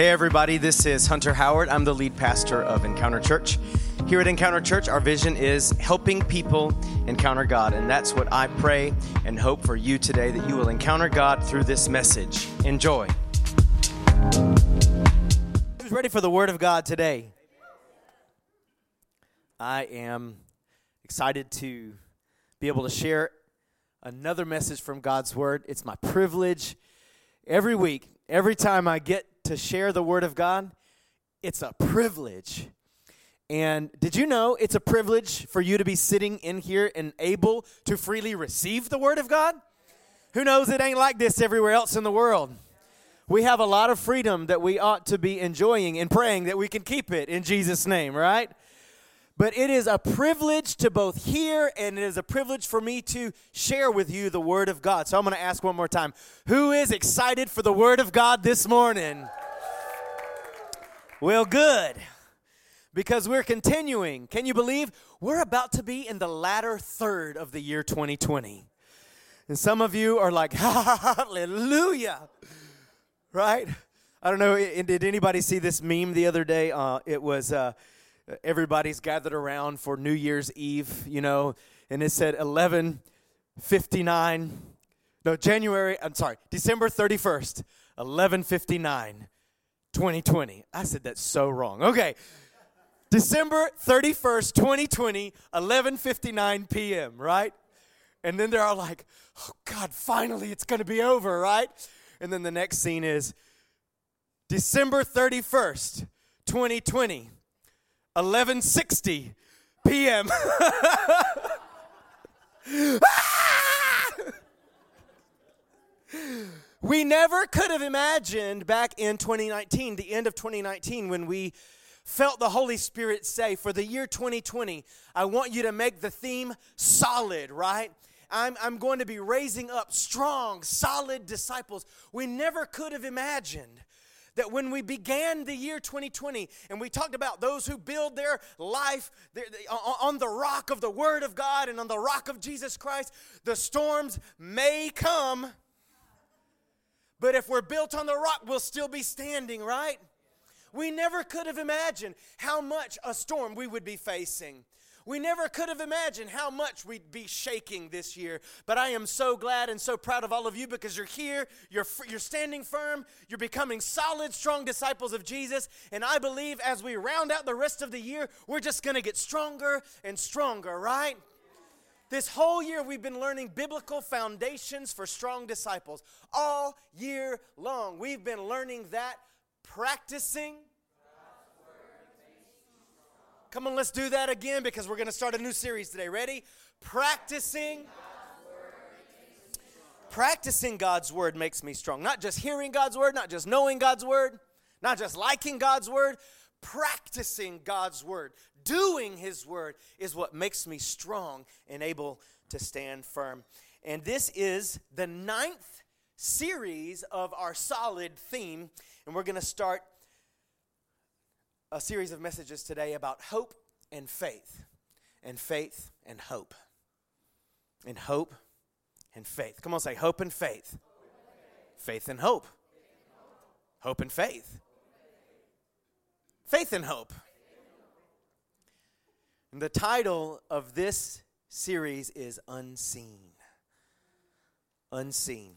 Hey, everybody, this is Hunter Howard. I'm the lead pastor of Encounter Church. Here at Encounter Church, our vision is helping people encounter God, and that's what I pray and hope for you today that you will encounter God through this message. Enjoy. Who's ready for the Word of God today? I am excited to be able to share another message from God's Word. It's my privilege every week, every time I get to share the Word of God, it's a privilege. And did you know it's a privilege for you to be sitting in here and able to freely receive the Word of God? Who knows it ain't like this everywhere else in the world? We have a lot of freedom that we ought to be enjoying and praying that we can keep it in Jesus' name, right? But it is a privilege to both hear and it is a privilege for me to share with you the Word of God. So I'm going to ask one more time Who is excited for the Word of God this morning? Well, good. Because we're continuing. Can you believe we're about to be in the latter third of the year 2020? And some of you are like, hallelujah, right? I don't know, did anybody see this meme the other day? Uh, it was uh, everybody's gathered around for New Year's Eve, you know, and it said 11:59 no, January, I'm sorry, December 31st, 11:59 2020. I said that so wrong. Okay. December 31st, 2020, 11:59 p.m., right? And then they're all like, "Oh god, finally it's going to be over, right?" And then the next scene is December 31st, 2020, 11:60 p.m. we never could have imagined back in 2019, the end of 2019, when we felt the Holy Spirit say, For the year 2020, I want you to make the theme solid, right? I'm, I'm going to be raising up strong, solid disciples. We never could have imagined that when we began the year 2020 and we talked about those who build their life on the rock of the Word of God and on the rock of Jesus Christ, the storms may come, but if we're built on the rock, we'll still be standing, right? We never could have imagined how much a storm we would be facing. We never could have imagined how much we'd be shaking this year. But I am so glad and so proud of all of you because you're here, you're, you're standing firm, you're becoming solid, strong disciples of Jesus. And I believe as we round out the rest of the year, we're just going to get stronger and stronger, right? This whole year, we've been learning biblical foundations for strong disciples. All year long, we've been learning that, practicing. Come on, let's do that again because we're going to start a new series today. Ready? Practicing. Practicing God's word makes me strong. Not just hearing God's word, not just knowing God's word, not just liking God's word, practicing God's word, doing His word is what makes me strong and able to stand firm. And this is the ninth series of our solid theme. And we're going to start a series of messages today about hope and faith, and faith and hope, and hope and faith. Come on, say hope and faith, faith and hope, hope and faith, faith and hope. And the title of this series is Unseen. Unseen.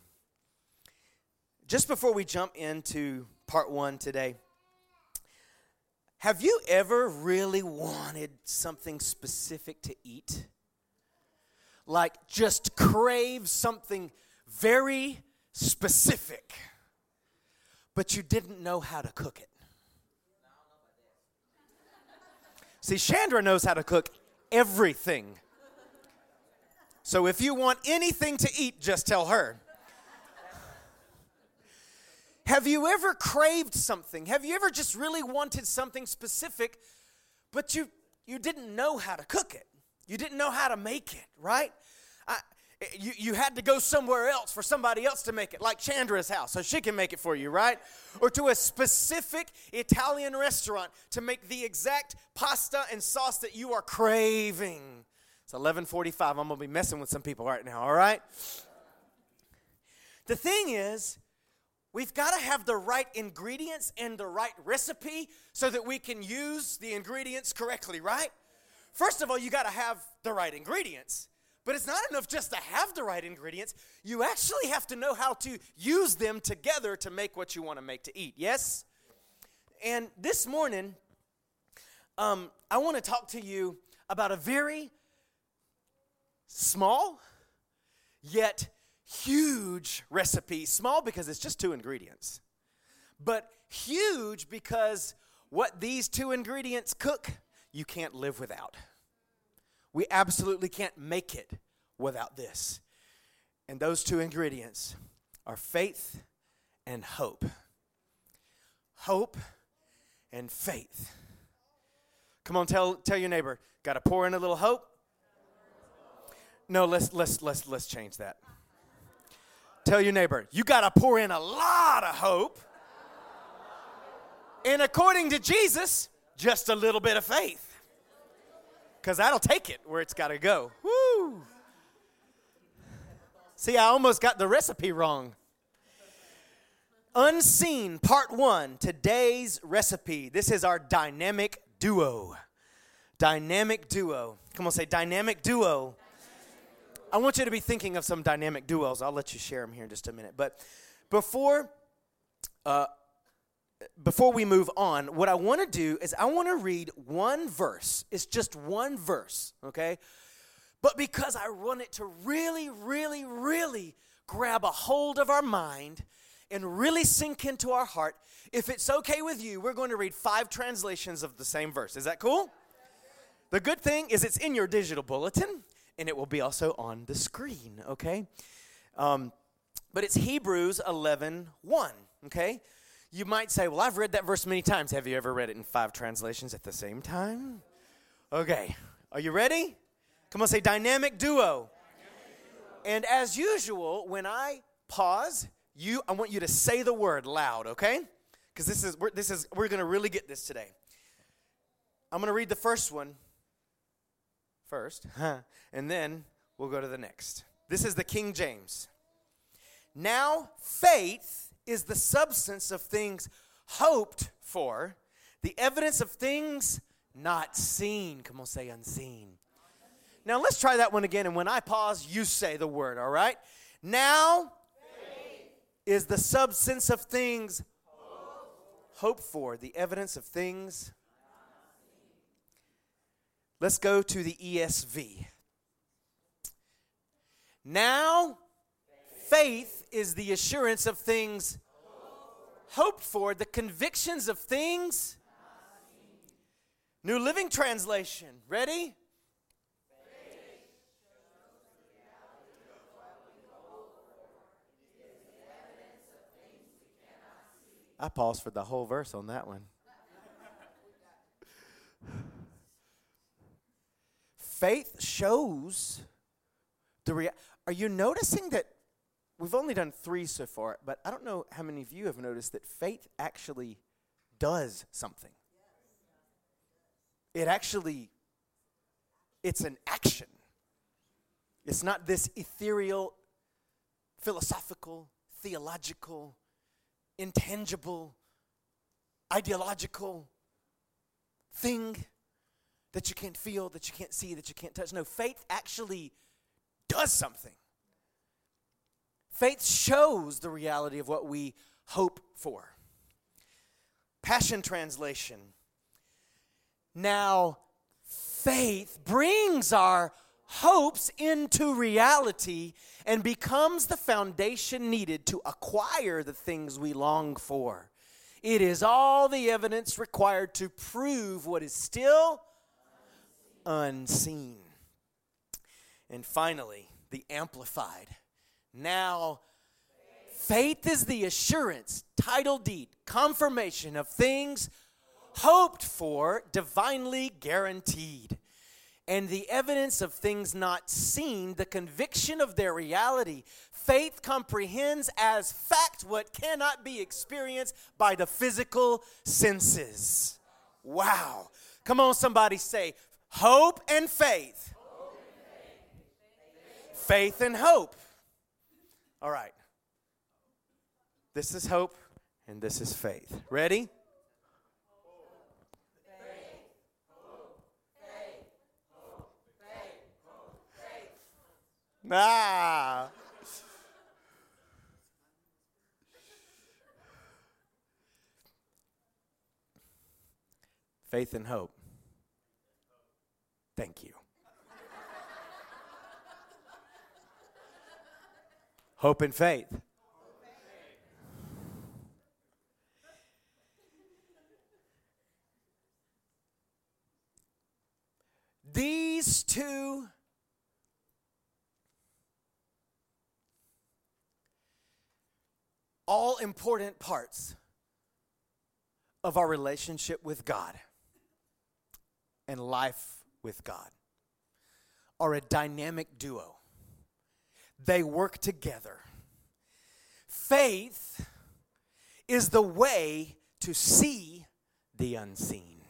Just before we jump into part one today, have you ever really wanted something specific to eat? Like just crave something very specific, but you didn't know how to cook it? See, Chandra knows how to cook everything. So if you want anything to eat, just tell her. Have you ever craved something? Have you ever just really wanted something specific, but you, you didn't know how to cook it? You didn't know how to make it, right? I, you, you had to go somewhere else for somebody else to make it, like Chandra's house, so she can make it for you, right? Or to a specific Italian restaurant to make the exact pasta and sauce that you are craving. It's 11:45. I'm gonna be messing with some people right now. All right. The thing is, we've got to have the right ingredients and the right recipe so that we can use the ingredients correctly, right? First of all, you got to have the right ingredients. But it's not enough just to have the right ingredients. You actually have to know how to use them together to make what you want to make to eat. Yes? And this morning, um, I want to talk to you about a very small yet huge recipe. Small because it's just two ingredients, but huge because what these two ingredients cook, you can't live without. We absolutely can't make it without this. And those two ingredients are faith and hope. Hope and faith. Come on, tell, tell your neighbor, got to pour in a little hope. No, let's let's let's let's change that. Tell your neighbor, you got to pour in a lot of hope. And according to Jesus, just a little bit of faith because that'll take it where it's got to go. Woo! See, I almost got the recipe wrong. Unseen, part one, today's recipe. This is our dynamic duo. Dynamic duo. Come on, say dynamic duo. I want you to be thinking of some dynamic duos. I'll let you share them here in just a minute. But before uh, before we move on, what I want to do is I want to read one verse. It's just one verse, okay? But because I want it to really, really, really grab a hold of our mind and really sink into our heart, if it's okay with you, we're going to read five translations of the same verse. Is that cool? The good thing is it's in your digital bulletin and it will be also on the screen, okay? Um, but it's Hebrews 11 1, okay? You might say, Well, I've read that verse many times. Have you ever read it in five translations at the same time? Okay, are you ready? Come on, say dynamic duo. Dynamic duo. And as usual, when I pause, you I want you to say the word loud, okay? Because this is we're, this is we're gonna really get this today. I'm gonna read the first one first, and then we'll go to the next. This is the King James. Now faith is the substance of things hoped for, the evidence of things not seen. Come on, say unseen. Now let's try that one again. And when I pause, you say the word, all right? Now Faith. is the substance of things hoped for, the evidence of things. Let's go to the ESV. Now Faith is the assurance of things hoped for, the convictions of things. New Living Translation. Ready? I paused for the whole verse on that one. Faith shows the rea- Are you noticing that we've only done three so far, but I don't know how many of you have noticed that faith actually does something. It actually, it's an action. It's not this ethereal, philosophical, theological, intangible, ideological thing that you can't feel, that you can't see, that you can't touch. No, faith actually does something. Faith shows the reality of what we hope for. Passion Translation. Now, faith brings our hopes into reality and becomes the foundation needed to acquire the things we long for. It is all the evidence required to prove what is still unseen. And finally, the Amplified. Now, faith is the assurance, title deed, confirmation of things hoped for, divinely guaranteed, and the evidence of things not seen, the conviction of their reality. Faith comprehends as fact what cannot be experienced by the physical senses. Wow. Come on, somebody say, hope and faith. Faith. and hope. All right. This is hope, and this is faith. Ready? Ah. Faith and hope. Thank you. hope and faith. These two all important parts of our relationship with God and life with God are a dynamic duo. They work together. Faith is the way to see the unseen.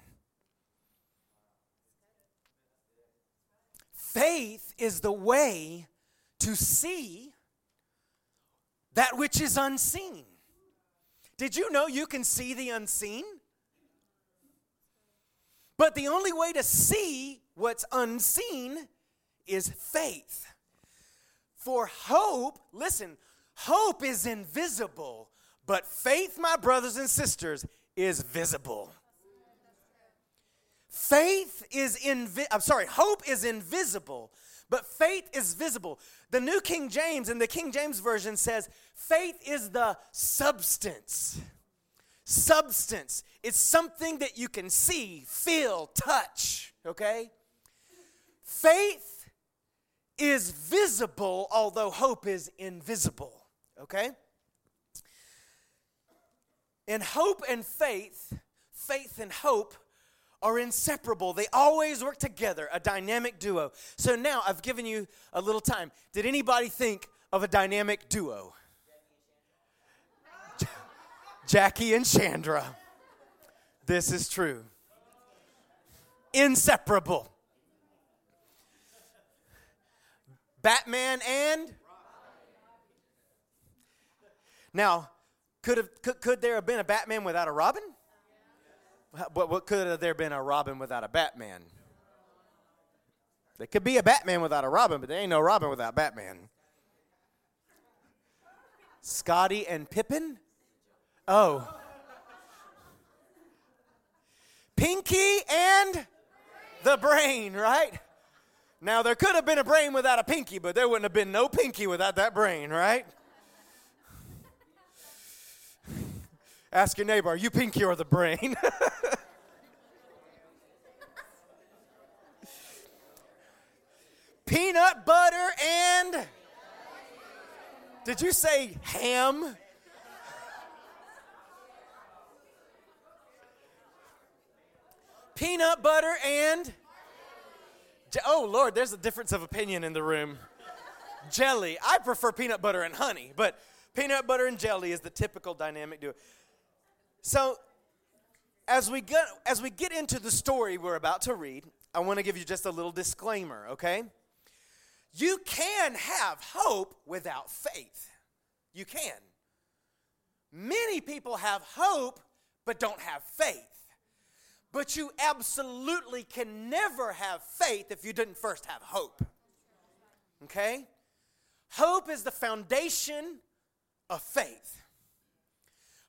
Faith is the way to see that which is unseen. Did you know you can see the unseen? But the only way to see what's unseen is faith. For hope, listen, hope is invisible, but faith, my brothers and sisters, is visible. Faith is invi- I'm sorry, hope is invisible, but faith is visible. The New King James and the King James Version says faith is the substance. Substance. It's something that you can see, feel, touch, okay? Faith is visible, although hope is invisible, okay? In hope and faith, faith and hope are inseparable. They always work together, a dynamic duo. So now I've given you a little time. Did anybody think of a dynamic duo? Jackie and Chandra. This is true. Inseparable. Batman and now, could have could, could there have been a Batman without a Robin? What, what could have there been a Robin without a Batman? There could be a Batman without a Robin, but there ain't no Robin without Batman. Scotty and Pippin? Oh. Pinky and the brain, right? Now, there could have been a brain without a pinky, but there wouldn't have been no pinky without that brain, right? Ask your neighbor, are you pinky or the brain? Peanut butter and. Did you say ham? Peanut butter and. Oh, Lord, there's a difference of opinion in the room. jelly. I prefer peanut butter and honey, but peanut butter and jelly is the typical dynamic duo. So, as we get as we get into the story we're about to read, I want to give you just a little disclaimer, okay? You can have hope without faith. You can. Many people have hope but don't have faith. But you absolutely can never have faith if you didn't first have hope. Okay? Hope is the foundation of faith.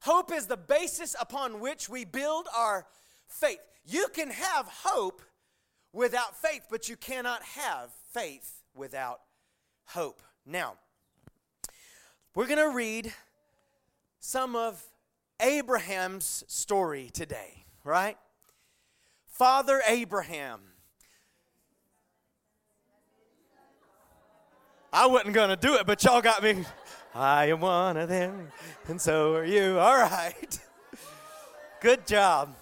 Hope is the basis upon which we build our faith. You can have hope without faith, but you cannot have faith without hope. Now, we're going to read some of Abraham's story today, right? Father Abraham. I wasn't going to do it, but y'all got me. I am one of them, and so are you. All right. Good job.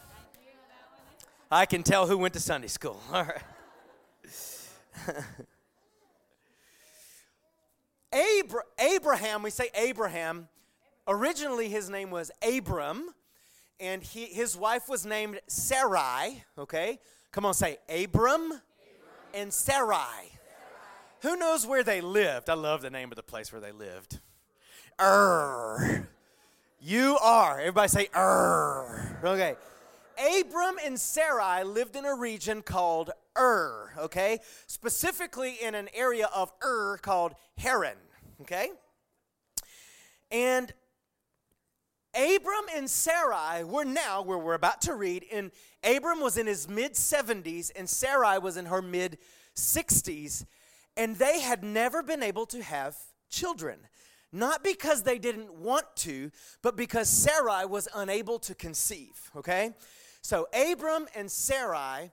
I can tell who went to Sunday school. All right. Abra- Abraham, we say Abraham, originally his name was Abram, and he, his wife was named Sarai, okay? Come on, say Abram, Abram. and Sarai. Sarai. Who knows where they lived? I love the name of the place where they lived. Ur. You are. Everybody say, Ur. Okay. Abram and Sarai lived in a region called Ur, okay? Specifically in an area of Ur called Haran, okay? And Abram and Sarai were now, where we're about to read, and Abram was in his mid 70s and Sarai was in her mid 60s, and they had never been able to have children. Not because they didn't want to, but because Sarai was unable to conceive, okay? So Abram and Sarai,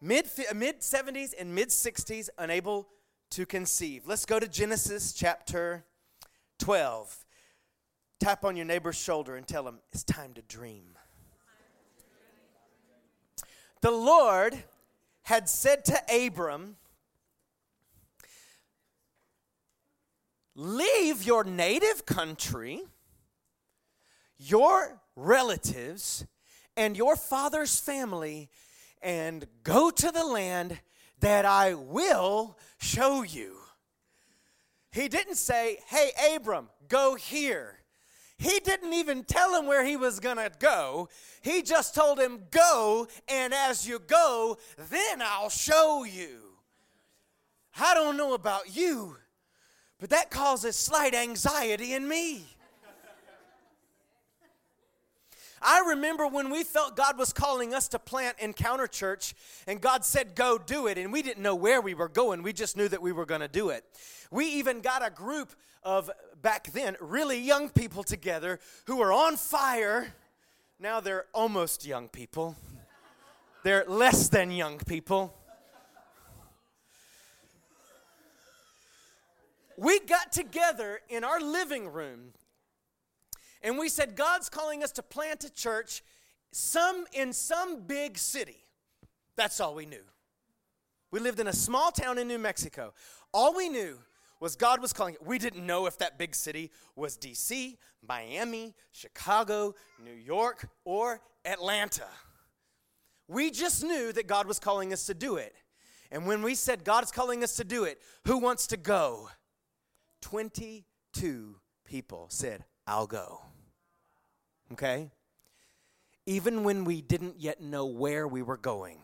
mid, mid 70s and mid 60s, unable to conceive. Let's go to Genesis chapter 12. Tap on your neighbor's shoulder and tell him, it's time to dream. The Lord had said to Abram, Leave your native country, your relatives, and your father's family, and go to the land that I will show you. He didn't say, Hey, Abram, go here. He didn't even tell him where he was going to go. He just told him, Go, and as you go, then I'll show you. I don't know about you, but that causes slight anxiety in me. I remember when we felt God was calling us to plant Encounter Church, and God said, Go do it. And we didn't know where we were going, we just knew that we were going to do it. We even got a group of, back then, really young people together who were on fire. Now they're almost young people, they're less than young people. We got together in our living room and we said, God's calling us to plant a church some in some big city. That's all we knew. We lived in a small town in New Mexico. All we knew was God was calling it. We didn't know if that big city was DC, Miami, Chicago, New York, or Atlanta. We just knew that God was calling us to do it. And when we said God's calling us to do it, who wants to go? 22 people said, I'll go okay? Even when we didn't yet know where we were going.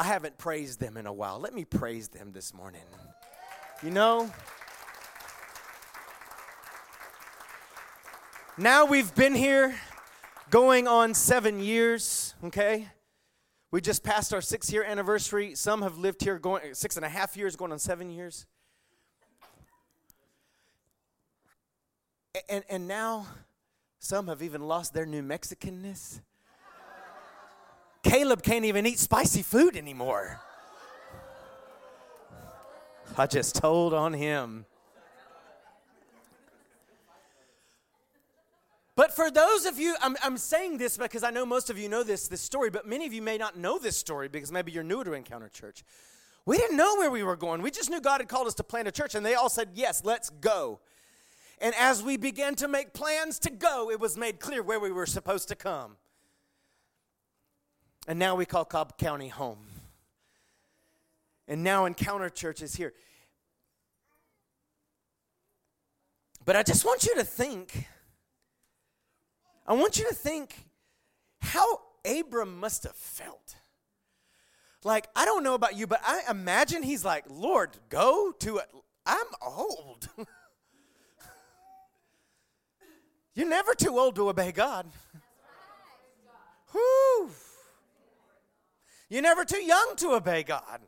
I haven't praised them in a while. Let me praise them this morning. You know, now we've been here going on seven years, okay? We just passed our six year anniversary. Some have lived here going six and a half years, going on seven years. And, and now some have even lost their New Mexicanness. Caleb can't even eat spicy food anymore. I just told on him. But for those of you, I'm, I'm saying this because I know most of you know this, this story, but many of you may not know this story because maybe you're new to Encounter Church. We didn't know where we were going. We just knew God had called us to plant a church, and they all said, Yes, let's go. And as we began to make plans to go, it was made clear where we were supposed to come. And now we call Cobb County home. And now Encounter Church is here. But I just want you to think, I want you to think how Abram must have felt. Like, I don't know about you, but I imagine he's like, Lord, go to it. I'm old. You're never too old to obey God. Whew. You're never too young to obey God.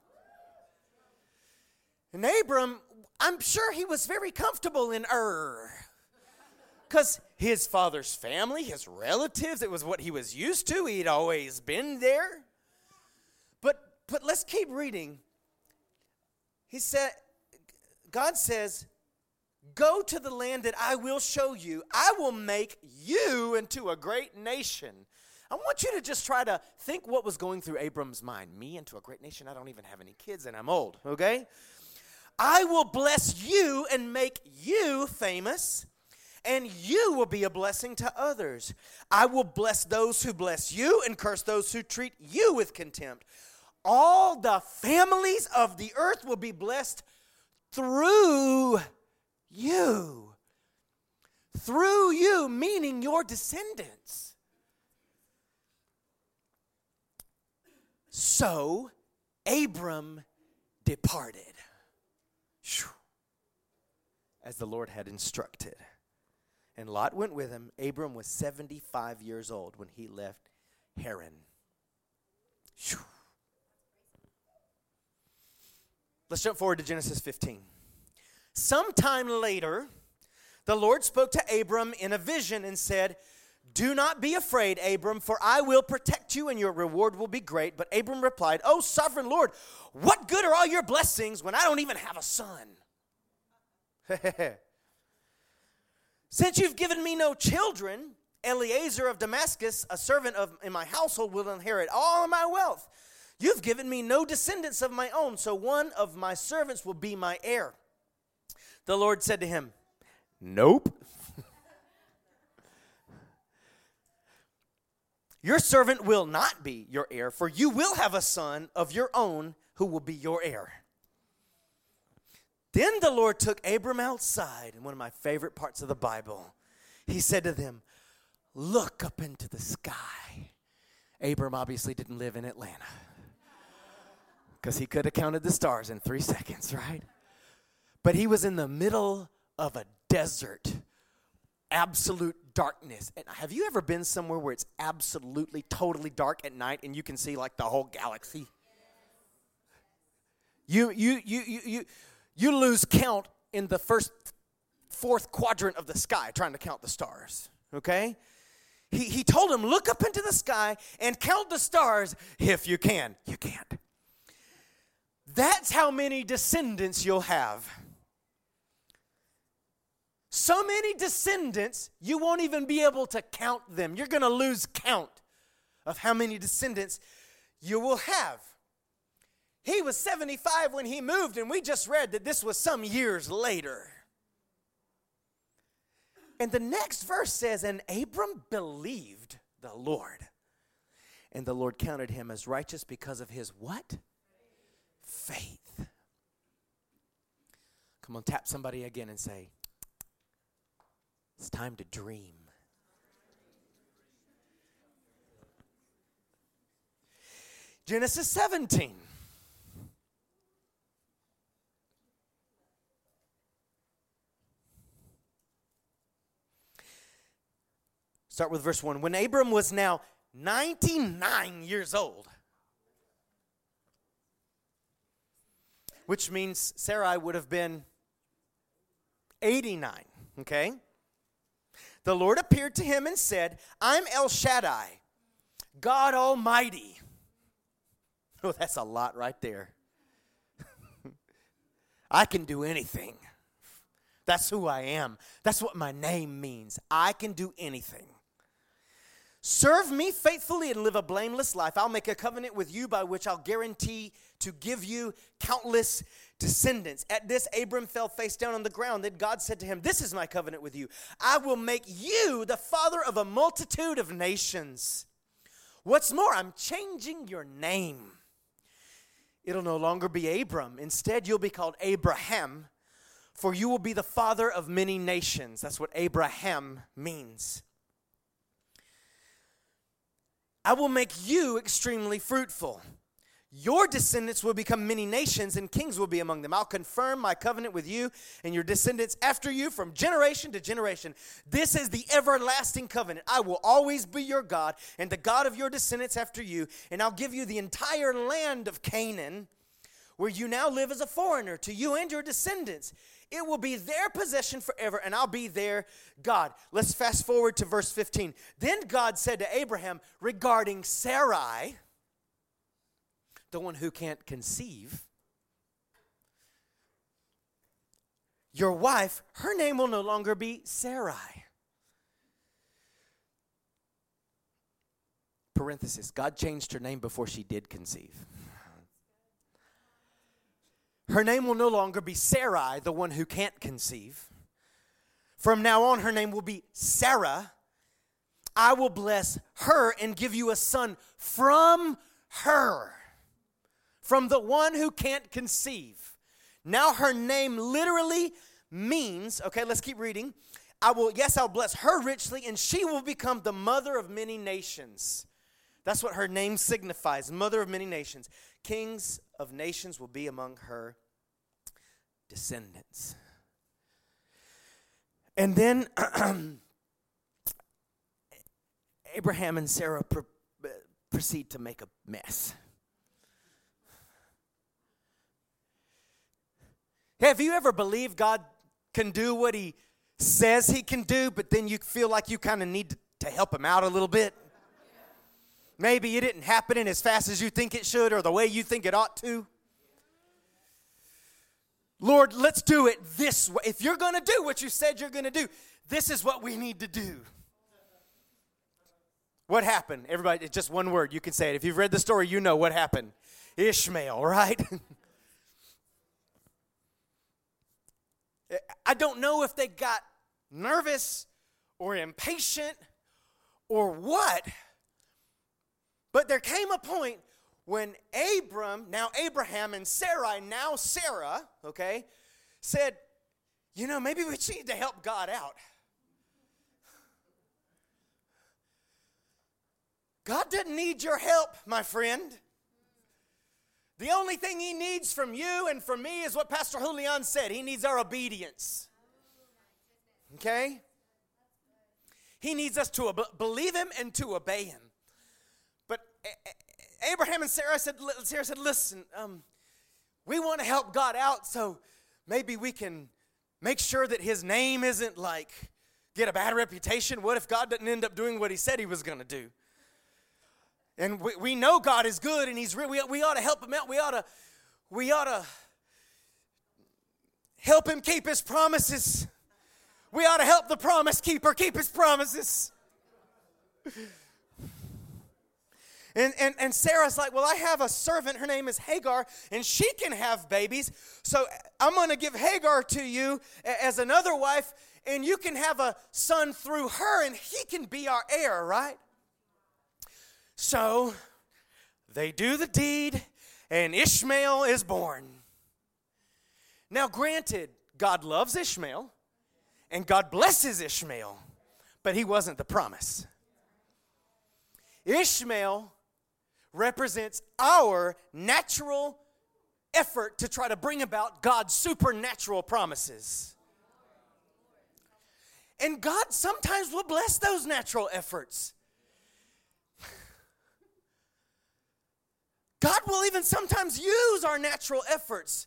And Abram, I'm sure he was very comfortable in Ur. Because his father's family, his relatives, it was what he was used to. He'd always been there. But but let's keep reading. He said, God says, Go to the land that I will show you. I will make you into a great nation. I want you to just try to think what was going through Abram's mind. Me into a great nation? I don't even have any kids and I'm old, okay? I will bless you and make you famous, and you will be a blessing to others. I will bless those who bless you and curse those who treat you with contempt. All the families of the earth will be blessed through you. Through you, meaning your descendants. So Abram departed as the Lord had instructed. And Lot went with him. Abram was 75 years old when he left Haran. Let's jump forward to Genesis 15. Sometime later, the Lord spoke to Abram in a vision and said, Do not be afraid, Abram, for I will protect you and your reward will be great. But Abram replied, Oh, sovereign Lord, what good are all your blessings when I don't even have a son? Since you've given me no children, Eliezer of Damascus, a servant of in my household, will inherit all my wealth. You've given me no descendants of my own, so one of my servants will be my heir. The Lord said to him, Nope. Your servant will not be your heir, for you will have a son of your own who will be your heir. Then the Lord took Abram outside, in one of my favorite parts of the Bible. He said to them, Look up into the sky. Abram obviously didn't live in Atlanta because he could have counted the stars in three seconds, right? But he was in the middle of a desert, absolute darkness. And have you ever been somewhere where it's absolutely, totally dark at night and you can see like the whole galaxy? You, you, you, you, you, you lose count in the first, fourth quadrant of the sky trying to count the stars, okay? He, he told him, Look up into the sky and count the stars if you can. You can't. That's how many descendants you'll have. So many descendants, you won't even be able to count them. You're going to lose count of how many descendants you will have. He was 75 when he moved, and we just read that this was some years later. And the next verse says, And Abram believed the Lord. And the Lord counted him as righteous because of his what? Faith. Come on, tap somebody again and say, it's time to dream. Genesis 17. Start with verse 1. When Abram was now 99 years old, which means Sarai would have been 89, okay? The Lord appeared to him and said, I'm El Shaddai, God Almighty. Oh, that's a lot right there. I can do anything. That's who I am. That's what my name means. I can do anything. Serve me faithfully and live a blameless life. I'll make a covenant with you by which I'll guarantee to give you countless descendants. At this, Abram fell face down on the ground. Then God said to him, This is my covenant with you. I will make you the father of a multitude of nations. What's more, I'm changing your name. It'll no longer be Abram. Instead, you'll be called Abraham, for you will be the father of many nations. That's what Abraham means. I will make you extremely fruitful. Your descendants will become many nations, and kings will be among them. I'll confirm my covenant with you and your descendants after you from generation to generation. This is the everlasting covenant. I will always be your God and the God of your descendants after you, and I'll give you the entire land of Canaan, where you now live as a foreigner, to you and your descendants. It will be their possession forever, and I'll be their God. Let's fast forward to verse 15. Then God said to Abraham regarding Sarai, the one who can't conceive, your wife, her name will no longer be Sarai. Parenthesis, God changed her name before she did conceive. Her name will no longer be Sarai, the one who can't conceive. From now on, her name will be Sarah. I will bless her and give you a son from her, from the one who can't conceive. Now, her name literally means, okay, let's keep reading. I will, yes, I'll bless her richly, and she will become the mother of many nations. That's what her name signifies mother of many nations. Kings of nations will be among her descendants. And then Abraham and Sarah pr- proceed to make a mess. Have you ever believed God can do what He says He can do, but then you feel like you kind of need to, to help Him out a little bit? Maybe it didn't happen in as fast as you think it should or the way you think it ought to. Lord, let's do it this way. If you're going to do what you said you're going to do, this is what we need to do. What happened? Everybody, it's just one word. You can say it. If you've read the story, you know what happened. Ishmael, right? I don't know if they got nervous or impatient or what, but there came a point when Abram, now Abraham, and Sarai, now Sarah, okay, said, you know, maybe we need to help God out. God didn't need your help, my friend. The only thing he needs from you and from me is what Pastor Julian said. He needs our obedience. Okay? He needs us to believe him and to obey him. But Abraham and Sarah said, Sarah said, listen, um, we want to help God out, so maybe we can make sure that his name isn't like get a bad reputation. What if God doesn't end up doing what he said he was going to do? And we, we know God is good and he's real. We, we ought to help him out. We ought to, we ought to help him keep his promises. We ought to help the promise keeper keep his promises. And, and, and Sarah's like, Well, I have a servant. Her name is Hagar, and she can have babies. So I'm going to give Hagar to you as another wife, and you can have a son through her, and he can be our heir, right? So they do the deed, and Ishmael is born. Now, granted, God loves Ishmael, and God blesses Ishmael, but he wasn't the promise. Ishmael represents our natural effort to try to bring about God's supernatural promises. And God sometimes will bless those natural efforts. God will even sometimes use our natural efforts.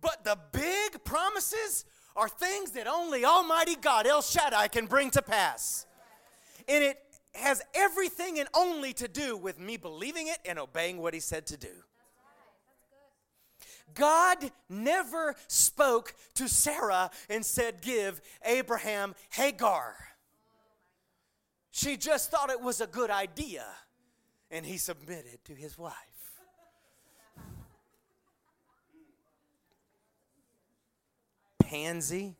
But the big promises are things that only Almighty God, El Shaddai, can bring to pass. And it has everything and only to do with me believing it and obeying what he said to do. God never spoke to Sarah and said, Give Abraham Hagar. She just thought it was a good idea, and he submitted to his wife. Pansy.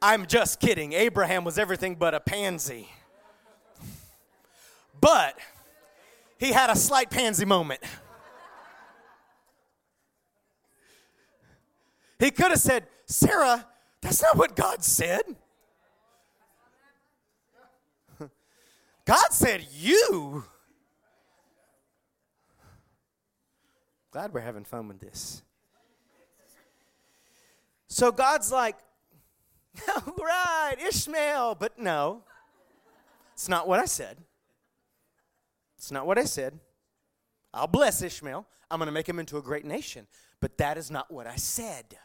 I'm just kidding. Abraham was everything but a pansy. But he had a slight pansy moment. He could have said, Sarah, that's not what God said. God said, You. Glad we're having fun with this. So God's like, right, Ishmael. But no, it's not what I said. It's not what I said. I'll bless Ishmael. I'm going to make him into a great nation. But that is not what I said.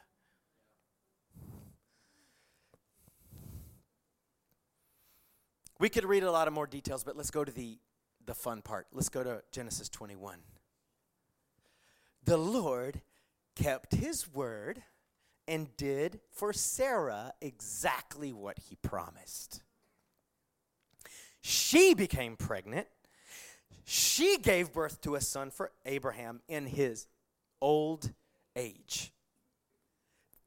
We could read a lot of more details, but let's go to the, the fun part. Let's go to Genesis 21. The Lord kept his word and did for Sarah exactly what he promised. She became pregnant. She gave birth to a son for Abraham in his old age.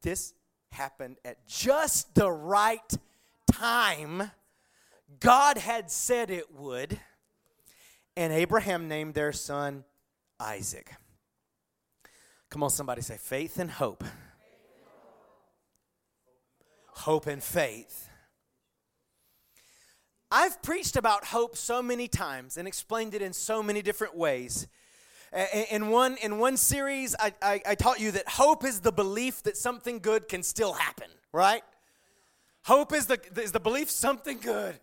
This happened at just the right time. God had said it would. And Abraham named their son Isaac. Come on, somebody say faith and hope. Hope and faith. I've preached about hope so many times and explained it in so many different ways. In one, in one series, I, I, I taught you that hope is the belief that something good can still happen, right? Hope is the, is the belief something good.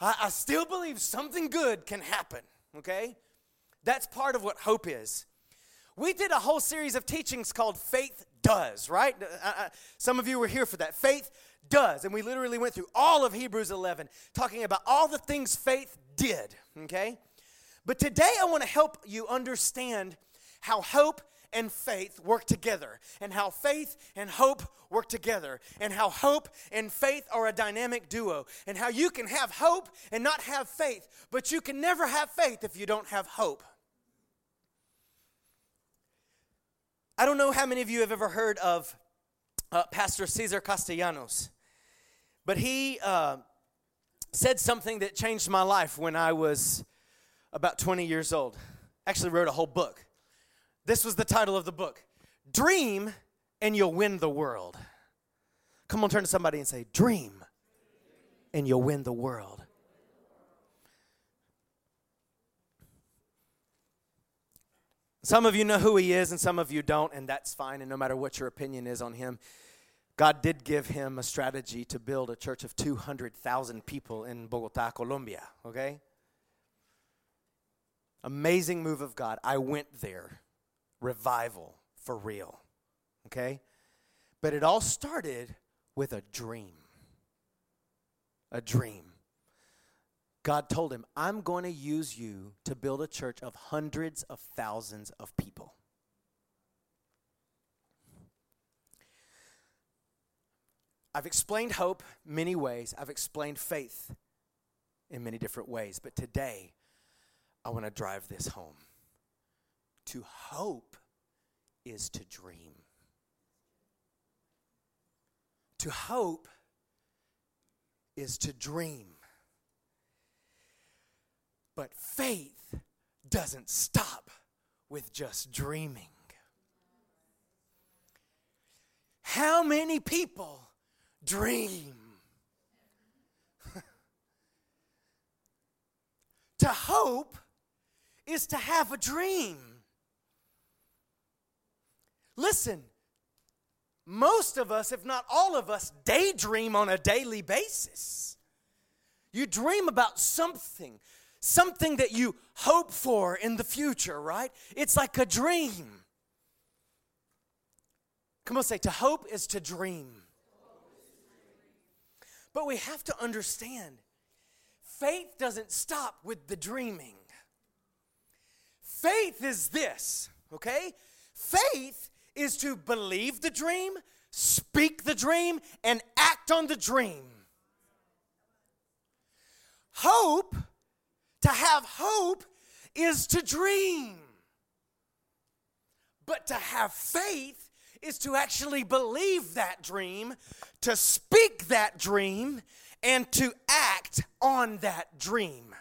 I, I still believe something good can happen, okay? That's part of what hope is. We did a whole series of teachings called Faith Does, right? Uh, uh, some of you were here for that. Faith does. And we literally went through all of Hebrews 11, talking about all the things faith did, okay? But today I want to help you understand how hope and faith work together, and how faith and hope work together, and how hope and faith are a dynamic duo, and how you can have hope and not have faith, but you can never have faith if you don't have hope. I don't know how many of you have ever heard of uh, Pastor Cesar Castellanos, but he uh, said something that changed my life when I was about 20 years old. Actually, wrote a whole book. This was the title of the book Dream and You'll Win the World. Come on, turn to somebody and say, Dream and you'll win the world. Some of you know who he is, and some of you don't, and that's fine. And no matter what your opinion is on him, God did give him a strategy to build a church of 200,000 people in Bogota, Colombia, okay? Amazing move of God. I went there. Revival for real, okay? But it all started with a dream. A dream. God told him, I'm going to use you to build a church of hundreds of thousands of people. I've explained hope many ways. I've explained faith in many different ways. But today, I want to drive this home. To hope is to dream. To hope is to dream. But faith doesn't stop with just dreaming. How many people dream? to hope is to have a dream. Listen, most of us, if not all of us, daydream on a daily basis. You dream about something something that you hope for in the future, right? It's like a dream. Come on, say, to hope is to dream. But we have to understand faith doesn't stop with the dreaming. Faith is this, okay? Faith is to believe the dream, speak the dream, and act on the dream. Hope to have hope is to dream. But to have faith is to actually believe that dream, to speak that dream, and to act on that dream.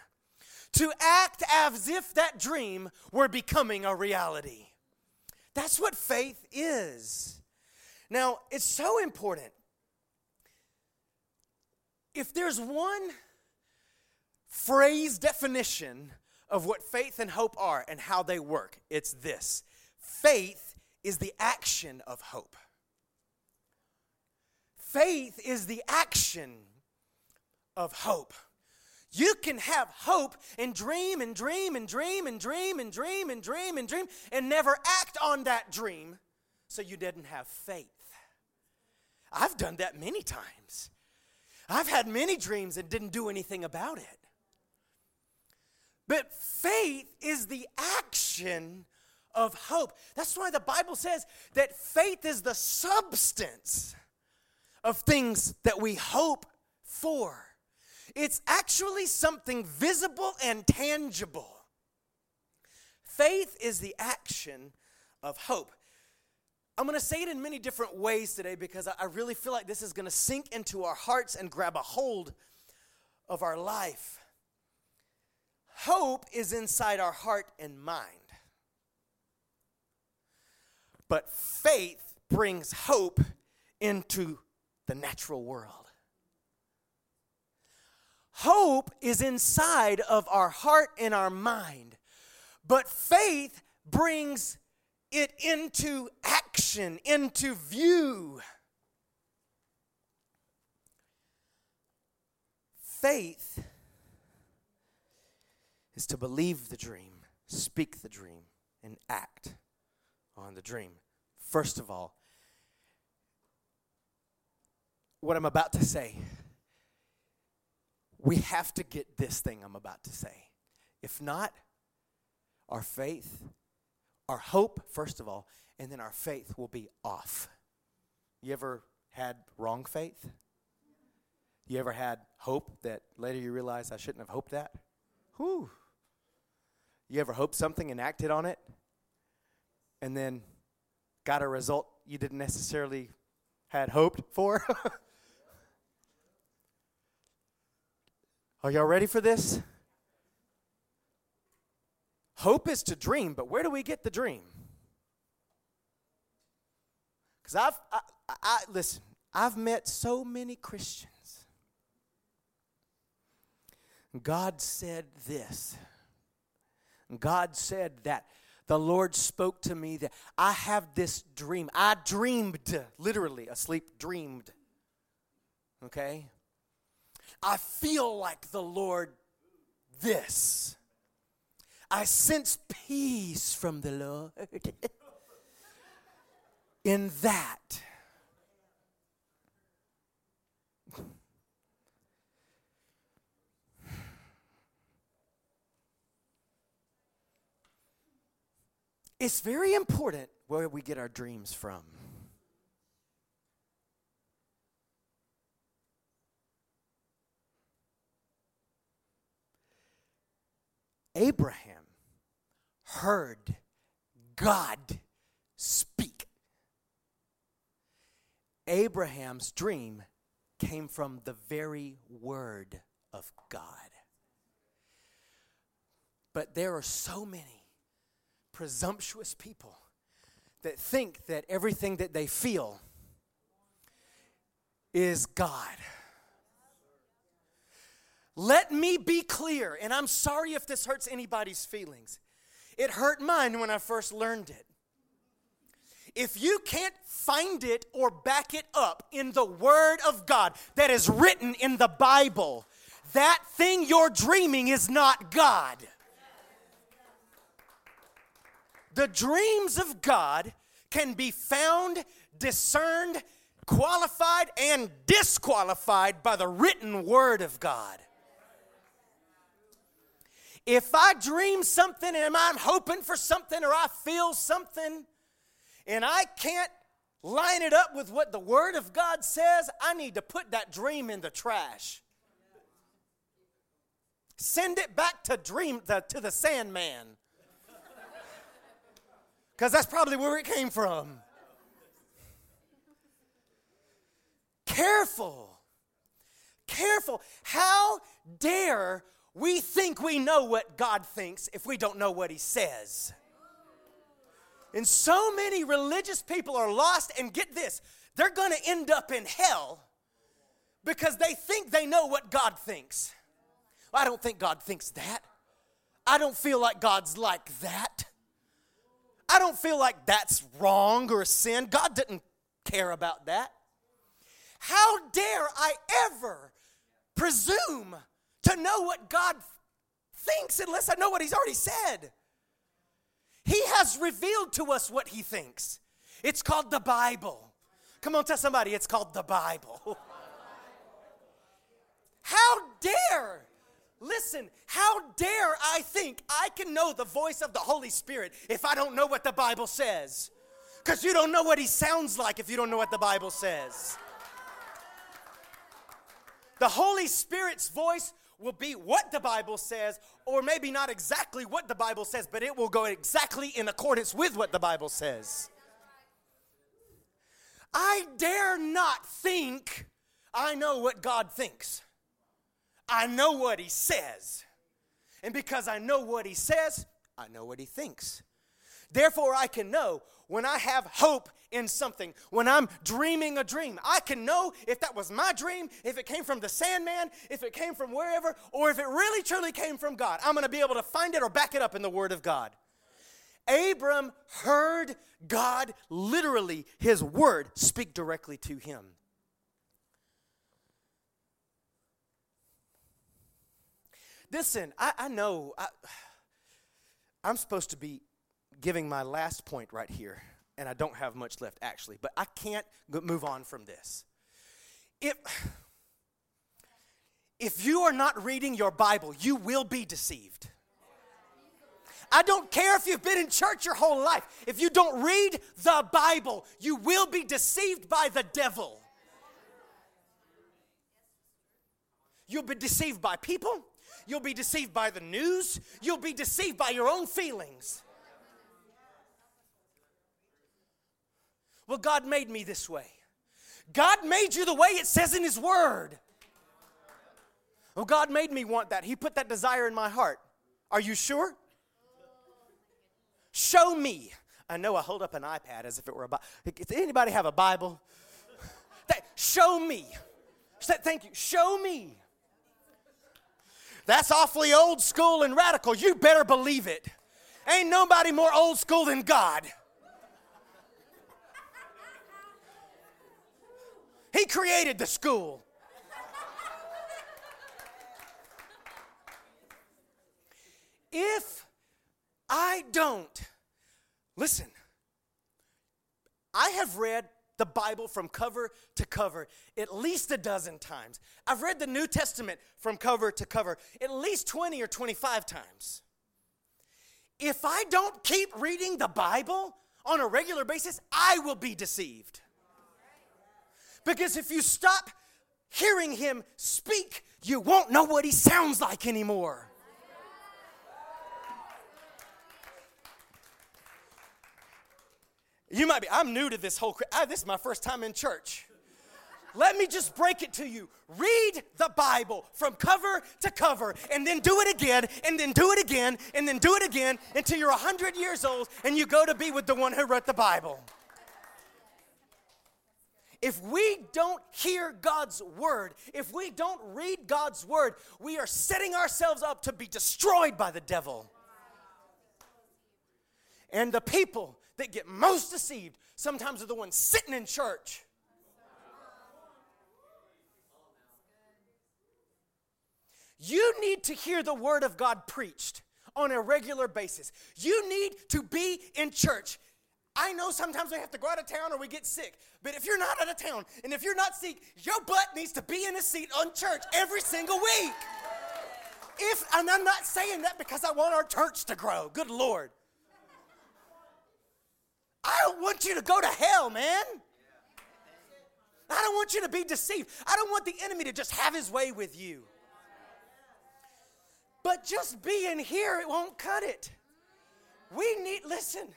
To act as if that dream were becoming a reality. That's what faith is. Now, it's so important. If there's one phrase definition of what faith and hope are and how they work. It's this faith is the action of hope. Faith is the action of hope. You can have hope and dream and dream and dream and dream and dream and dream and dream and never act on that dream, so you didn't have faith. I've done that many times. I've had many dreams and didn't do anything about it. But faith is the action of hope. That's why the Bible says that faith is the substance of things that we hope for. It's actually something visible and tangible. Faith is the action of hope. I'm going to say it in many different ways today because I really feel like this is going to sink into our hearts and grab a hold of our life. Hope is inside our heart and mind. But faith brings hope into the natural world. Hope is inside of our heart and our mind, but faith brings it into action, into view. Faith is to believe the dream, speak the dream, and act on the dream. First of all, what I'm about to say, we have to get this thing I'm about to say. If not, our faith, our hope, first of all, and then our faith will be off. You ever had wrong faith? You ever had hope that later you realize I shouldn't have hoped that? Whew. You ever hoped something and acted on it and then got a result you didn't necessarily had hoped for? Are y'all ready for this? Hope is to dream, but where do we get the dream? Because I've, I, I, listen, I've met so many Christians. God said this. God said that. The Lord spoke to me that I have this dream. I dreamed, literally, asleep, dreamed. Okay? I feel like the Lord this. I sense peace from the Lord in that. It's very important where we get our dreams from. Abraham heard God speak. Abraham's dream came from the very word of God. But there are so many presumptuous people that think that everything that they feel is God. Let me be clear, and I'm sorry if this hurts anybody's feelings. It hurt mine when I first learned it. If you can't find it or back it up in the Word of God that is written in the Bible, that thing you're dreaming is not God. The dreams of God can be found, discerned, qualified, and disqualified by the written Word of God. If I dream something and I'm hoping for something or I feel something and I can't line it up with what the Word of God says, I need to put that dream in the trash. Send it back to dream the, to the Sandman. Because that's probably where it came from. Careful. Careful. How dare we think we know what God thinks if we don't know what He says. And so many religious people are lost, and get this, they're gonna end up in hell because they think they know what God thinks. Well, I don't think God thinks that. I don't feel like God's like that. I don't feel like that's wrong or a sin. God didn't care about that. How dare I ever presume to know what God thinks unless I know what He's already said. He has revealed to us what He thinks. It's called the Bible. Come on, tell somebody it's called the Bible. How dare, listen, how dare I think I can know the voice of the Holy Spirit if I don't know what the Bible says? Because you don't know what He sounds like if you don't know what the Bible says. The Holy Spirit's voice will be what the Bible says, or maybe not exactly what the Bible says, but it will go exactly in accordance with what the Bible says. I dare not think I know what God thinks. I know what He says. And because I know what He says, I know what He thinks. Therefore, I can know when I have hope in something, when I'm dreaming a dream, I can know if that was my dream, if it came from the Sandman, if it came from wherever, or if it really truly came from God. I'm going to be able to find it or back it up in the Word of God. Abram heard God literally, his word, speak directly to him. Listen, I, I know I, I'm supposed to be giving my last point right here, and I don't have much left actually, but I can't move on from this. If, if you are not reading your Bible, you will be deceived. I don't care if you've been in church your whole life. If you don't read the Bible, you will be deceived by the devil. You'll be deceived by people. You'll be deceived by the news. You'll be deceived by your own feelings. Well, God made me this way. God made you the way it says in His Word. Well, God made me want that. He put that desire in my heart. Are you sure? Show me. I know I hold up an iPad as if it were a Bible. Does anybody have a Bible? That, Show me. Thank you. Show me. That's awfully old school and radical. You better believe it. Ain't nobody more old school than God. He created the school. If I don't, listen, I have read the Bible from cover to cover at least a dozen times. I've read the New Testament from cover to cover at least 20 or 25 times. If I don't keep reading the Bible on a regular basis, I will be deceived. Because if you stop hearing Him speak, you won't know what He sounds like anymore. You might be, I'm new to this whole, I, this is my first time in church. Let me just break it to you. Read the Bible from cover to cover and then do it again and then do it again and then do it again until you're 100 years old and you go to be with the one who wrote the Bible. If we don't hear God's word, if we don't read God's word, we are setting ourselves up to be destroyed by the devil. And the people that get most deceived sometimes are the ones sitting in church. You need to hear the word of God preached on a regular basis. You need to be in church. I know sometimes we have to go out of town or we get sick, but if you're not out of town and if you're not sick, your butt needs to be in a seat on church every single week. If and I'm not saying that because I want our church to grow. Good Lord. I don't want you to go to hell, man. I don't want you to be deceived. I don't want the enemy to just have his way with you. But just being here, it won't cut it. We need, listen,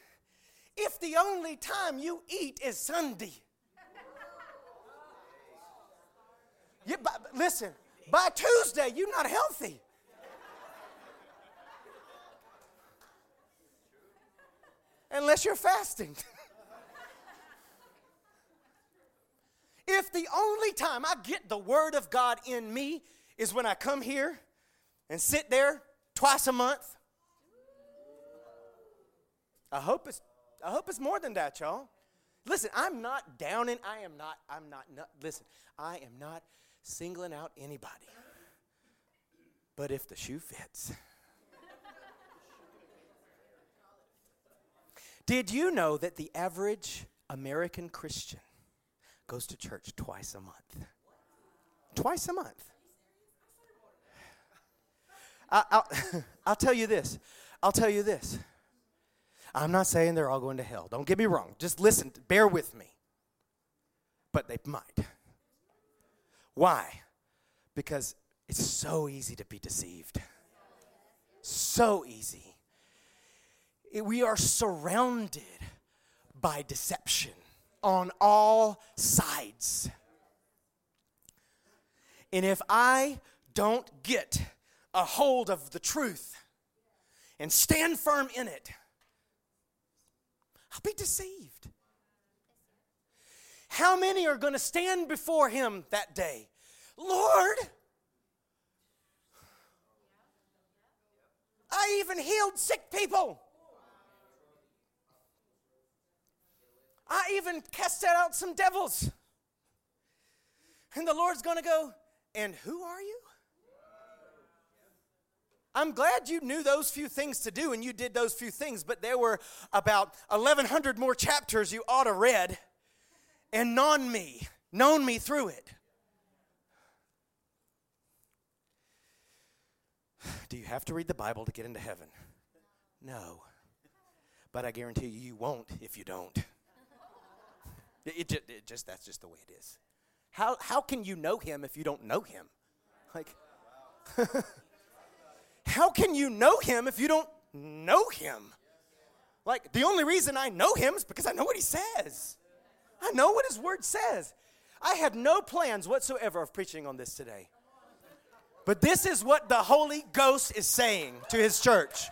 if the only time you eat is Sunday, you, listen, by Tuesday, you're not healthy. Unless you're fasting. if the only time I get the Word of God in me is when I come here and sit there twice a month, I hope it's, I hope it's more than that, y'all. Listen, I'm not downing. I am not, I'm not, not, listen, I am not singling out anybody. But if the shoe fits, Did you know that the average American Christian goes to church twice a month? Twice a month. I, will I'll tell you this. I'll tell you this. I'm not saying they're all going to hell. Don't get me wrong. Just listen, bear with me. But they might. Why? Because it's so easy to be deceived. So easy we are surrounded by deception on all sides. And if I don't get a hold of the truth and stand firm in it, I'll be deceived. How many are going to stand before him that day? Lord, I even healed sick people. I even cast out some devils. And the Lord's going to go, And who are you? I'm glad you knew those few things to do and you did those few things, but there were about 1,100 more chapters you ought to read and known me, known me through it. Do you have to read the Bible to get into heaven? No. But I guarantee you, you won't if you don't. It, just, it just, that's just the way it is. How, how can you know him if you don't know him? Like, how can you know him if you don't know him? Like, the only reason I know him is because I know what he says. I know what his word says. I have no plans whatsoever of preaching on this today. But this is what the Holy Ghost is saying to his church.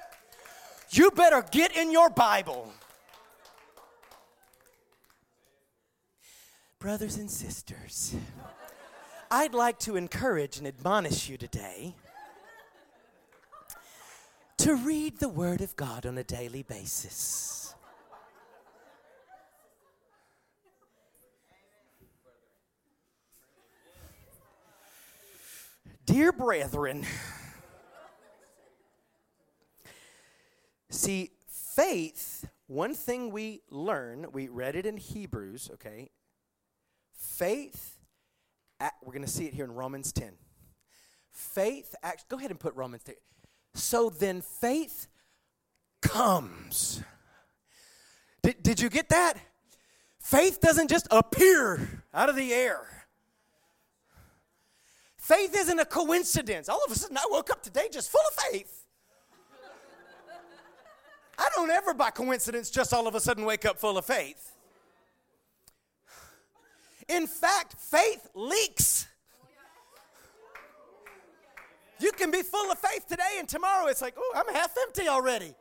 You better get in your Bible. Brothers and sisters, I'd like to encourage and admonish you today to read the Word of God on a daily basis. Dear brethren, see, faith, one thing we learn, we read it in Hebrews, okay? Faith, we're going to see it here in Romans 10. Faith, act, go ahead and put Romans 10. So then faith comes. Did, did you get that? Faith doesn't just appear out of the air. Faith isn't a coincidence. All of a sudden, I woke up today just full of faith. I don't ever, by coincidence, just all of a sudden wake up full of faith. In fact, faith leaks. You can be full of faith today, and tomorrow it's like, oh, I'm half empty already.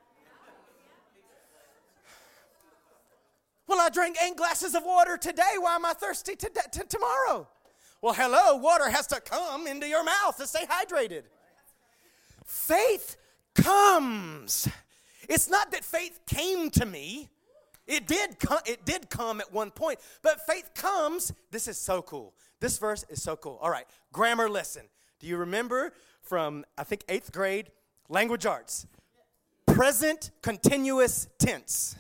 Well, I drank eight glasses of water today. Why am I thirsty to, to tomorrow? Well, hello, water has to come into your mouth to stay hydrated. Faith comes. It's not that faith came to me. It did come, it did come at one point, but faith comes. This is so cool. This verse is so cool. All right, grammar lesson. Do you remember from I think 8th grade language arts? Present continuous tense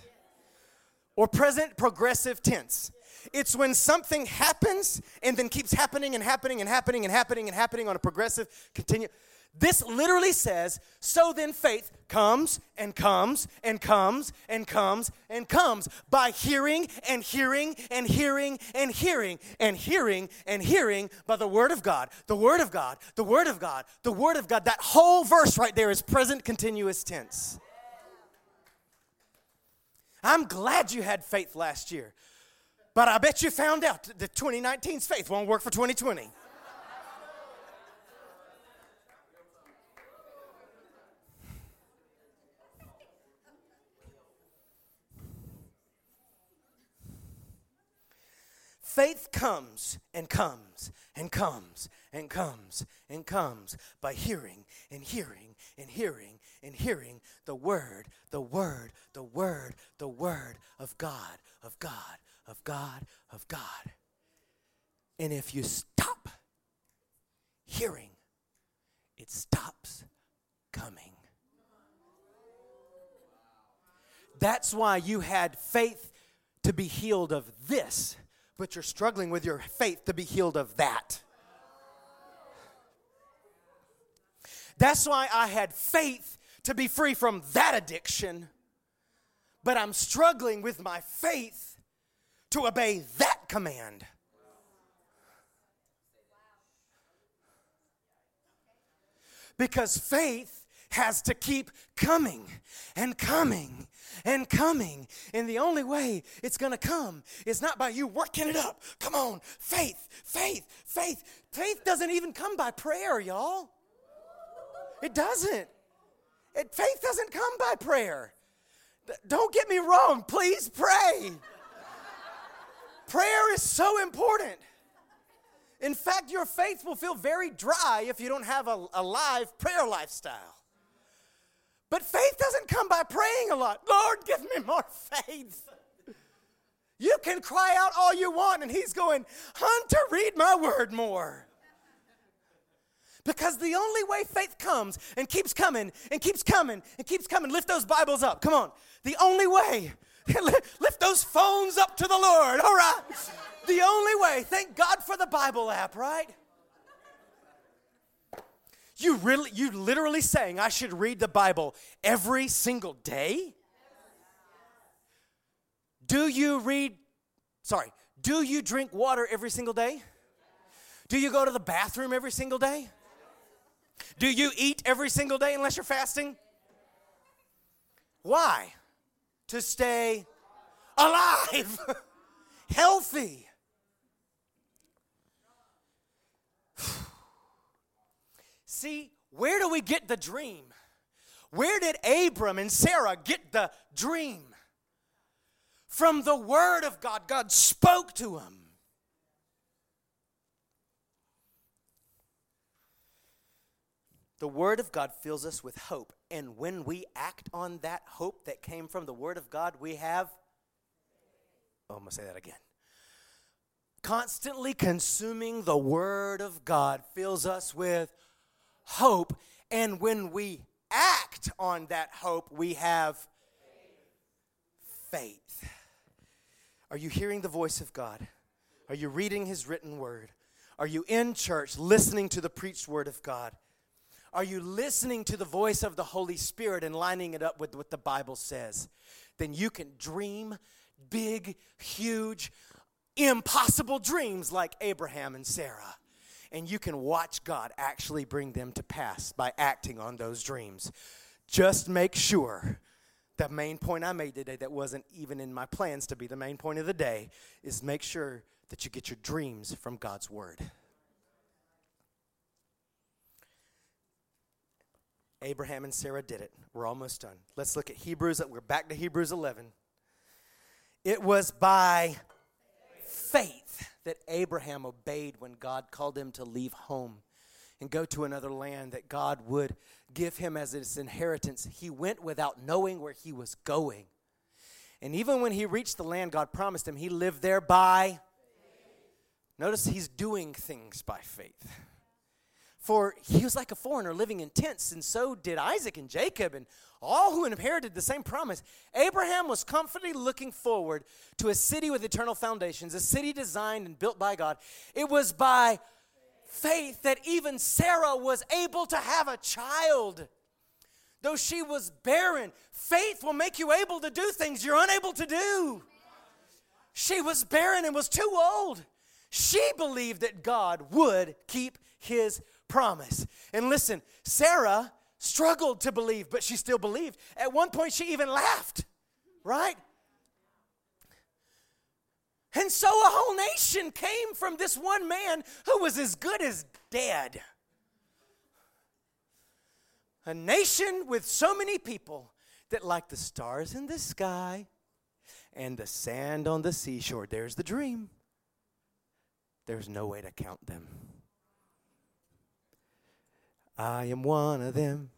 or present progressive tense. It's when something happens and then keeps happening and happening and happening and happening and happening on a progressive continue. This literally says, so then faith comes and comes and comes and comes and comes by hearing and hearing and hearing and hearing and hearing and hearing by the Word of God, the Word of God, the Word of God, the Word of God. That whole verse right there is present continuous tense. I'm glad you had faith last year. But I bet you found out that 2019's faith won't work for 2020. Faith comes and comes and comes and comes and comes by hearing and hearing and hearing and hearing the word, the word, the word, the word of God, of God, of God, of God. And if you stop hearing, it stops coming. That's why you had faith to be healed of this, but you're struggling with your faith to be healed of that. That's why I had faith to be free from that addiction, but I'm struggling with my faith to obey that command. Because faith has to keep coming and coming and coming. And the only way it's going to come is not by you working it up. Come on, faith, faith, faith. Faith doesn't even come by prayer, y'all. It doesn't. It, faith doesn't come by prayer. Don't get me wrong, please pray. Prayer is so important. In fact, your faith will feel very dry if you don't have a, a live prayer lifestyle. But faith doesn't come by praying a lot. Lord, give me more faith. You can cry out all you want, and He's going, Hunter, read my word more. Because the only way faith comes and keeps coming and keeps coming and keeps coming, lift those Bibles up. Come on. The only way, lift those phones up to the Lord. All right. The only way, thank God for the Bible app, right? You really, you literally saying I should read the Bible every single day? Do you read, sorry, do you drink water every single day? Do you go to the bathroom every single day? Do you eat every single day unless you're fasting? Why? To stay alive, healthy. See, where do we get the dream? Where did Abram and Sarah get the dream? From the Word of God. God spoke to them. The Word of God fills us with hope. And when we act on that hope that came from the Word of God, we have. Oh, I'm going to say that again. Constantly consuming the Word of God fills us with hope. And when we act on that hope, we have faith. Are you hearing the voice of God? Are you reading His written word? Are you in church listening to the preached word of God? Are you listening to the voice of the Holy Spirit and lining it up with what the Bible says? Then you can dream big, huge, impossible dreams like Abraham and Sarah. And you can watch God actually bring them to pass by acting on those dreams. Just make sure the main point I made today, that wasn't even in my plans to be the main point of the day, is make sure that you get your dreams from God's Word. Abraham and Sarah did it. We're almost done. Let's look at Hebrews. We're back to Hebrews 11. It was by faith that Abraham obeyed when God called him to leave home and go to another land that God would give him as his inheritance. He went without knowing where he was going. And even when he reached the land God promised him, he lived there by. Notice he's doing things by faith. For he was like a foreigner living in tents, and so did Isaac and Jacob and all who inherited the same promise. Abraham was confidently looking forward to a city with eternal foundations, a city designed and built by God. It was by faith that even Sarah was able to have a child. Though she was barren, faith will make you able to do things you're unable to do. She was barren and was too old. She believed that God would keep his promise. And listen, Sarah struggled to believe, but she still believed. At one point, she even laughed, right? And so a whole nation came from this one man who was as good as dead. A nation with so many people that, like the stars in the sky and the sand on the seashore, there's the dream. There's no way to count them. I am one of them,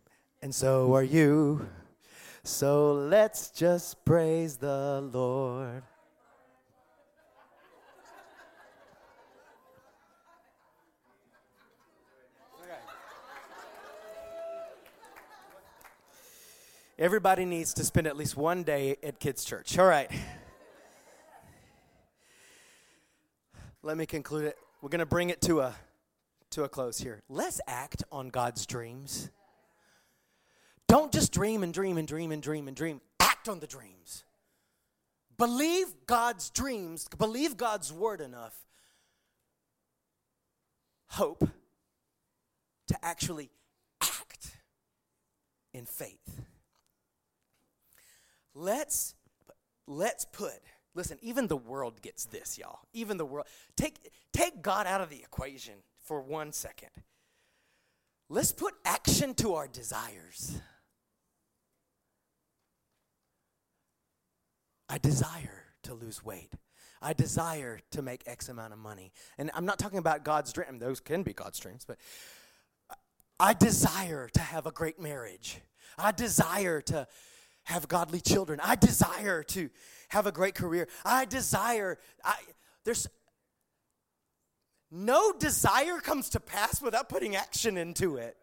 and so are you. So let's just praise the Lord. Everybody needs to spend at least one day at kids' church. All right. Let me conclude it. We're going to bring it to a to a close here. Let's act on God's dreams. Don't just dream and dream and dream and dream and dream. Act on the dreams. Believe God's dreams, believe God's word enough. Hope to actually act in faith. Let's let's put listen, even the world gets this, y'all. Even the world. Take take God out of the equation for one second. Let's put action to our desires. I desire to lose weight. I desire to make X amount of money. And I'm not talking about God's dream, those can be God's dreams, but I desire to have a great marriage. I desire to have godly children. I desire to have a great career. I desire, I, there's no desire comes to pass without putting action into it.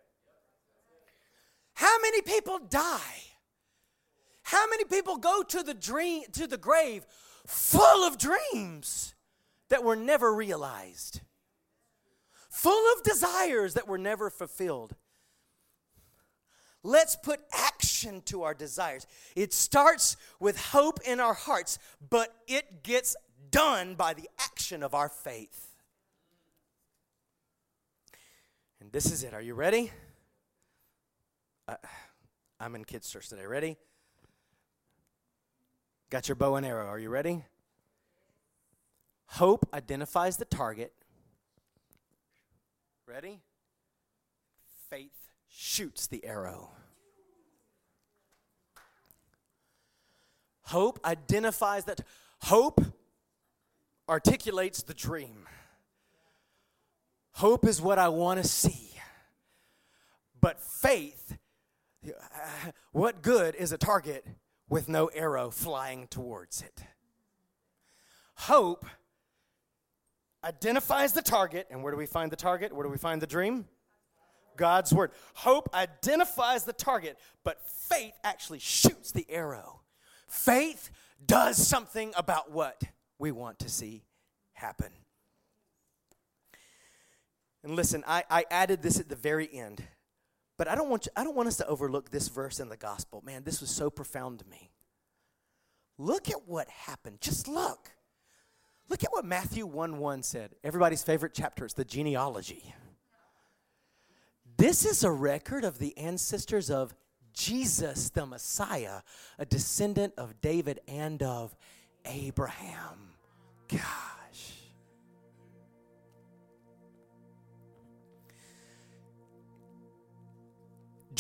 How many people die? How many people go to the dream to the grave full of dreams that were never realized? Full of desires that were never fulfilled. Let's put action to our desires. It starts with hope in our hearts, but it gets done by the action of our faith. And this is it. Are you ready? Uh, I'm in kids' church today. Ready? Got your bow and arrow. Are you ready? Hope identifies the target. Ready? Faith shoots the arrow. Hope identifies that. Hope articulates the dream. Hope is what I want to see. But faith, what good is a target with no arrow flying towards it? Hope identifies the target, and where do we find the target? Where do we find the dream? God's word. Hope identifies the target, but faith actually shoots the arrow. Faith does something about what we want to see happen. And listen, I, I added this at the very end, but I don't, want you, I don't want us to overlook this verse in the gospel. Man, this was so profound to me. Look at what happened. Just look. Look at what Matthew 1 1 said. Everybody's favorite chapter is the genealogy. This is a record of the ancestors of Jesus, the Messiah, a descendant of David and of Abraham. God.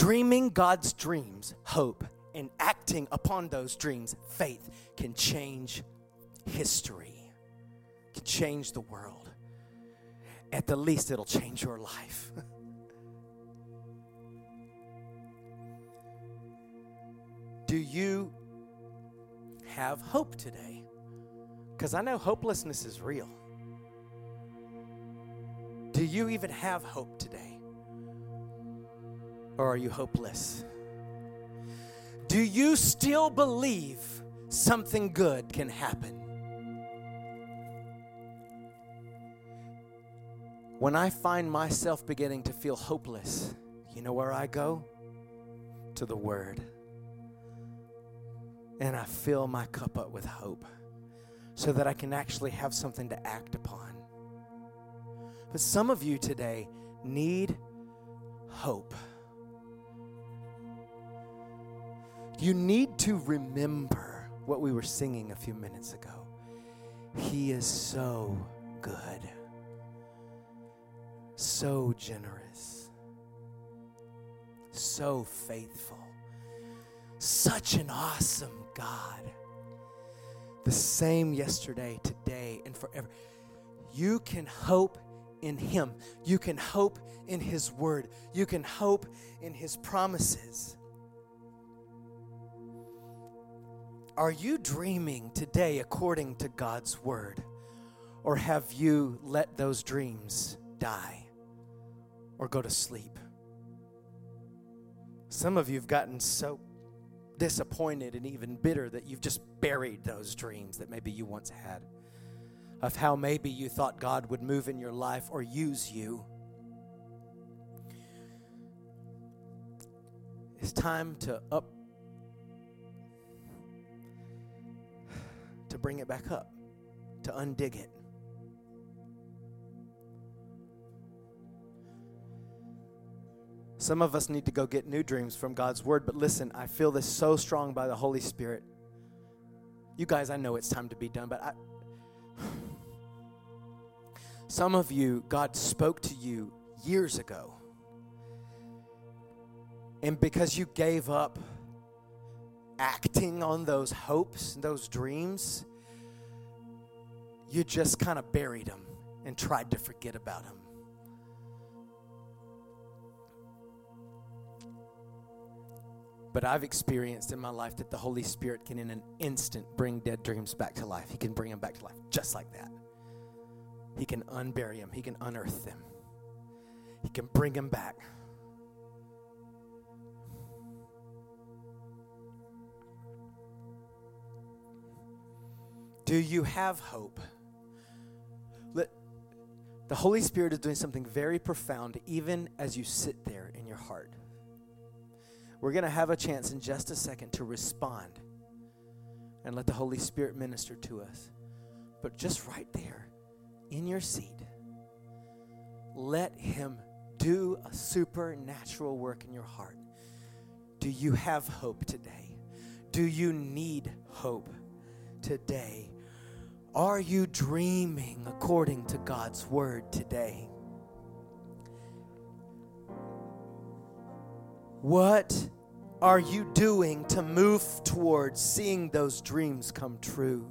Dreaming God's dreams, hope, and acting upon those dreams, faith, can change history, can change the world. At the least, it'll change your life. Do you have hope today? Because I know hopelessness is real. Do you even have hope today? Or are you hopeless? Do you still believe something good can happen? When I find myself beginning to feel hopeless, you know where I go? To the Word. And I fill my cup up with hope so that I can actually have something to act upon. But some of you today need hope. You need to remember what we were singing a few minutes ago. He is so good, so generous, so faithful, such an awesome God. The same yesterday, today, and forever. You can hope in Him. You can hope in His Word. You can hope in His promises. Are you dreaming today according to God's word? Or have you let those dreams die or go to sleep? Some of you have gotten so disappointed and even bitter that you've just buried those dreams that maybe you once had of how maybe you thought God would move in your life or use you. It's time to up to bring it back up, to undig it. Some of us need to go get new dreams from God's word, but listen, I feel this so strong by the Holy Spirit. You guys, I know it's time to be done, but I. Some of you, God spoke to you years ago. And because you gave up acting on those hopes, and those dreams, you just kind of buried them and tried to forget about them. But I've experienced in my life that the Holy Spirit can, in an instant, bring dead dreams back to life. He can bring them back to life just like that. He can unbury them, He can unearth them, He can bring them back. Do you have hope? Let, the Holy Spirit is doing something very profound even as you sit there in your heart. We're going to have a chance in just a second to respond and let the Holy Spirit minister to us. But just right there in your seat, let Him do a supernatural work in your heart. Do you have hope today? Do you need hope today? Are you dreaming according to God's word today? What are you doing to move towards seeing those dreams come true?